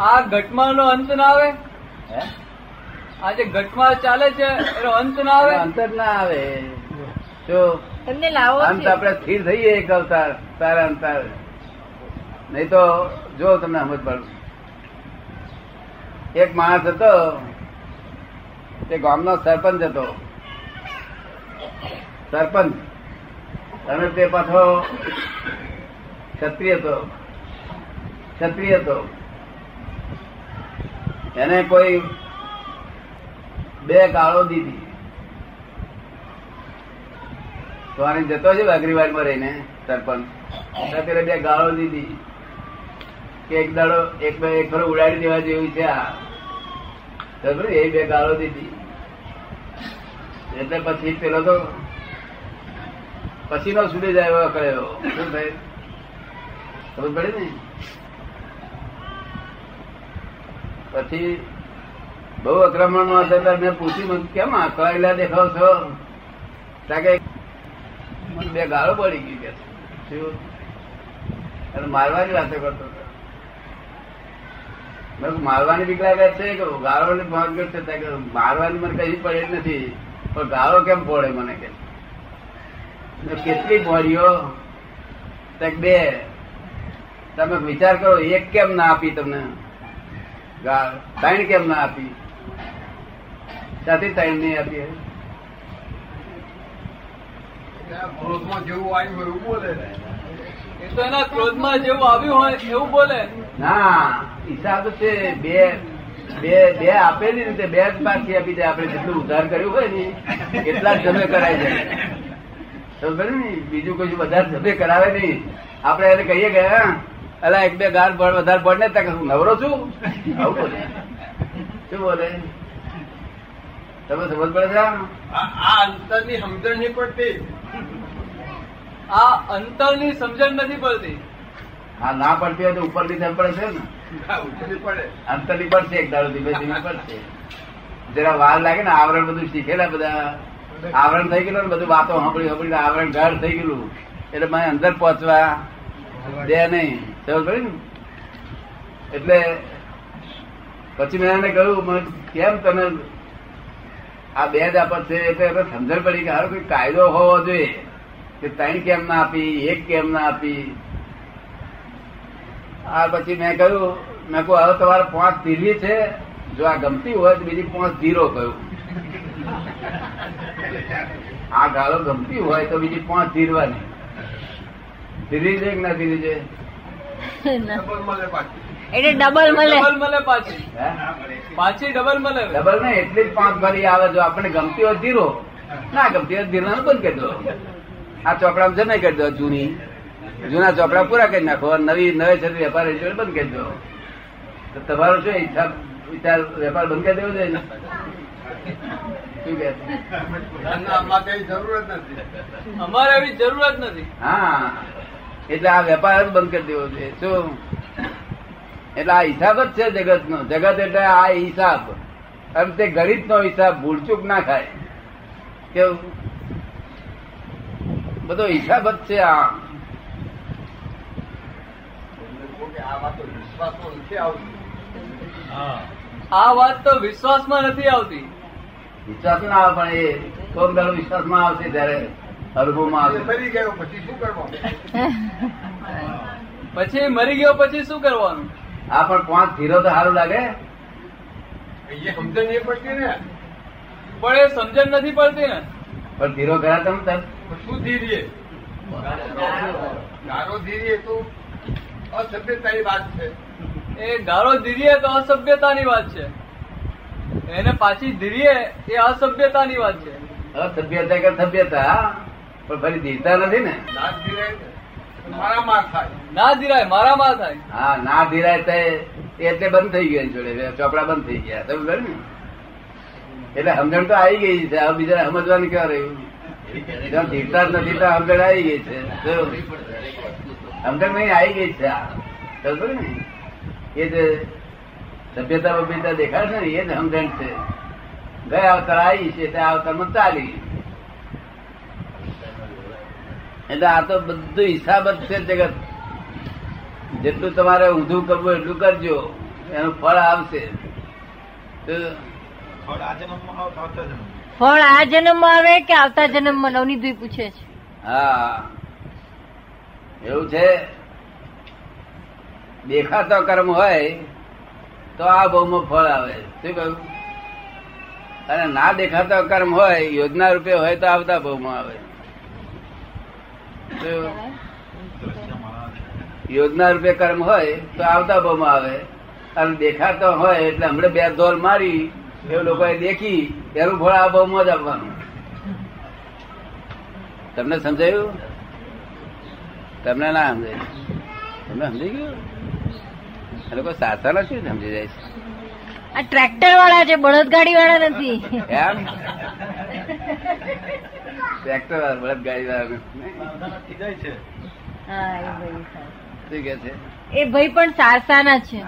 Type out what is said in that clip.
આ ઘટમાં નો અંત ના આવે? હે? આ જે ઘટમાં ચાલે છે એનો અંત ના આવે? અંત જ ના આવે. જો તમને લાવો અંત આપણે સ્થિર થઈએ એક અવતાર તારા અંતર નહીં તો જો તમને સમજ પડે. એક માણસ હતો તે ગામનો સરપંચ હતો. સરપંચ. અને તે પાછો ક્ષત્રિય હતો. ક્ષત્રિય હતો. એને કોઈ બે ગાળો દીધી. તો જતો છે અગ્રીવાડમાં રહીને સરપંચ? અત્યારે બે ગાળો દીધી. કે એક દાડો એક બે એક ફરો ઉડાડી દેવા જેવી છે આ. એ બે ગાળો દીધી. એટલે પછી પેલો તો પછી નો સુધી જાય એવો કયો. શું થાય? ખબર પડે ને? પછી બહુ અક્રમણ નો હતો મેં પૂછ્યું કેમ આકળાયેલા દેખાવ છો? કે બે ગાળો પડી ગઈ કે મારવાની વાતો કરતો હતો. મારવાની બીક લાગે છે કે ગાળો ની ભાગ ત્યાં કે, મારવાની મને કઈ પડે જ નથી, પણ ગાળો કેમ પડે મને કે? કેટલી ત્યાં બે. તમે વિચાર કરો, એક કેમ ના આપી તમને? ગાળ કેમ ના આપી? ત્યાંથી ત્રણ નહીં આપી જેવું આવ્યું એવું બોલે એ તો એના ક્રોધમાં જેવું આવ્યું હોય એવું બોલે. ના હિસાબ છે બે બે બે આપેલી રીતે બે જ પાછી આપી દે. આપણે જેટલું ઉધાર કર્યું હોય ને એટલા જ જમે કરાય જાય સમજે ને? બીજું કશું બધા જમે કરાવે નહીં. આપણે એને કહીએ ગયા હા, અલા એક બે ગાર બળ વધારે પડ ને ત્યાં કે હું નવરો છું? આવું બોલે. શું બોલે? તમે સમજ પડે છે આ? આ અંતરની સમજણ નહીં પડતી. આ અંતરની સમજણ નથી પડતી. હા ના પડતી હોય તો ઉપરથી પડે છે ને? અંતરની પડશે એક દાડો ધીમે ધીમે પડશે. જરા વાર લાગે ને આવરણ બધું શીખેલા બધા. આવરણ થઈ ગયેલું ને બધું વાતો સાંભળી સાંભળી આવરણ ગાઢ થઈ ગયેલું. એટલે મને અંદર પહોંચવા દે નહીં. ને એટલે પછી મેં એને કહ્યું કેમ તમે આ બે જ આપત છે? એટલે સમજણ પડી કે હારો કોઈ કાયદો હોવો જોઈએ, કે ત્રણ કેમ ના આપી, એક કેમ ના આપી. આ પછી મેં કહ્યું, મેં કહું હવે તમારે પાંચ ધીરવી છે. જો આ ગમતી હોય તો બીજી પાંચ ધીરો કહ્યું આ ગાળો ગમતી હોય તો બીજી પાંચ ધીરવાની. ધીરી છે કે ના ધીરી છે? એટલે ડબલ મળે. ડબલ મળે પાછી. પાછી ડબલ મળે. ડબલ ને એટલી જ પાંચ ભરી આવે જો આપણને ગમતી હોય ધીરો. ના ગમતી હોય ધીરો ધીરવાનું બંધ કરી દો. આ ચોપડા જમે કરી દો જૂની. જૂના ચોપડા પૂરા કરી નાખો. નવી નવે છે વેપાર બંધ કરી દો. તો તમારો શું ઈચ્છા વિચાર વેપાર બંધ કરી દેવો જોઈએ અમારે એવી જરૂરત નથી. હા. એટલે આ વેપાર જ બંધ કરી દેવો છે. શું એટલે આ હિસાબ જ છે જગત નો જગત એટલે આ હિસાબ. અને તે ગણિત નો હિસાબ ભૂલચૂક ના ખાય. કેવું બધો હિસાબ જ છે આ. આ વાતો તો વિશ્વાસમાં નથી આવતી. વિશ્વાસ ના આવે પણ એ કોમ દાડો વિશ્વાસમાં આવશે ત્યારે. મરી ગયો પછી શું કરવાનું? પછી મરી ગયો પછી શું કરવાનું? આ પણ પાંચ ધીરો તો સારું લાગે. એ સમજણ નહીં પડતી ને. પણ એ સમજણ નથી પડતી ને. પણ ધીરો ગયા તમે શું ધીરીએ? ગારો ધીરીએ તો અસભ્યતાની વાત છે. એ ગાળો ધીરીએ તો અસભ્યતાની વાત છે. એને પાછી ધીરીએ એ અસભ્યતાની વાત છે. અસભ્યતા કે સભ્યતા હા? પણ ફરી ધીરતા નથી ને? ના ધીરાય ને મારા માર થાય. ના ધીરાય મારામાં થાય. હા ના ધીરાય તે એટલે બંધ થઈ ગયા જોડે. ચોપડા બંધ થઈ ગયા. તમે ખબર ને? એટલે સમજણ તો આવી ગઈ છે. હવે બીજા સમજવાનું ક્યાં રહ્યું? ધીરતા જ નથી તો સમજણ આવી ગઈ છે? સમજણ નહીં આવી ગઈ છે? આ ને? એ જે સભ્યતા બભ્યતા દેખાય છે ને એ જ સમજણ છે. ગયા અવતાર આવી છે તે અવતારમાં ચાલી એટલે આ તો બધું હિસાબ જ છે જગત. જેટલું તમારે ઊંધું કરવું એટલું કરજો એનું ફળ આવશે. તો ફળ આ જન્મમાં આવે કે આવતા જન્મમાં. માં આ આવે કે આવતા જન્મમાં? નવનીતભાઈ પૂછે છે. હા. એવું છે. દેખાતો કર્મ હોય તો આ ભાવમાં ફળ આવે. શું કહ્યું? અને ના દેખાતો કર્મ હોય યોજના રૂપે હોય તો આવતા ભાવમાં આવે. યોજના રૂપે કર્મ હોય તો આવતા ભાવમાં આવે. અને દેખાતો હોય એટલે હમણાં બે ધોલ મારી એવું લોકોએ દેખી એનું ફળ આ ભાવમાં જ આપવાનું. તમને સમજાયું? તમને ના સમજાય? તમને સમજી ગયું? એ લોકો સાચા નથી સમજી જાય છે આ ટ્રેક્ટર વાળા છે બળદગાડી વાળા નથી. એમ? ટ્રેક્ટર બળદ ગાડી વાળા છે. એ ભાઈ કે છે? એ ભાઈ પણ સારસાના છે.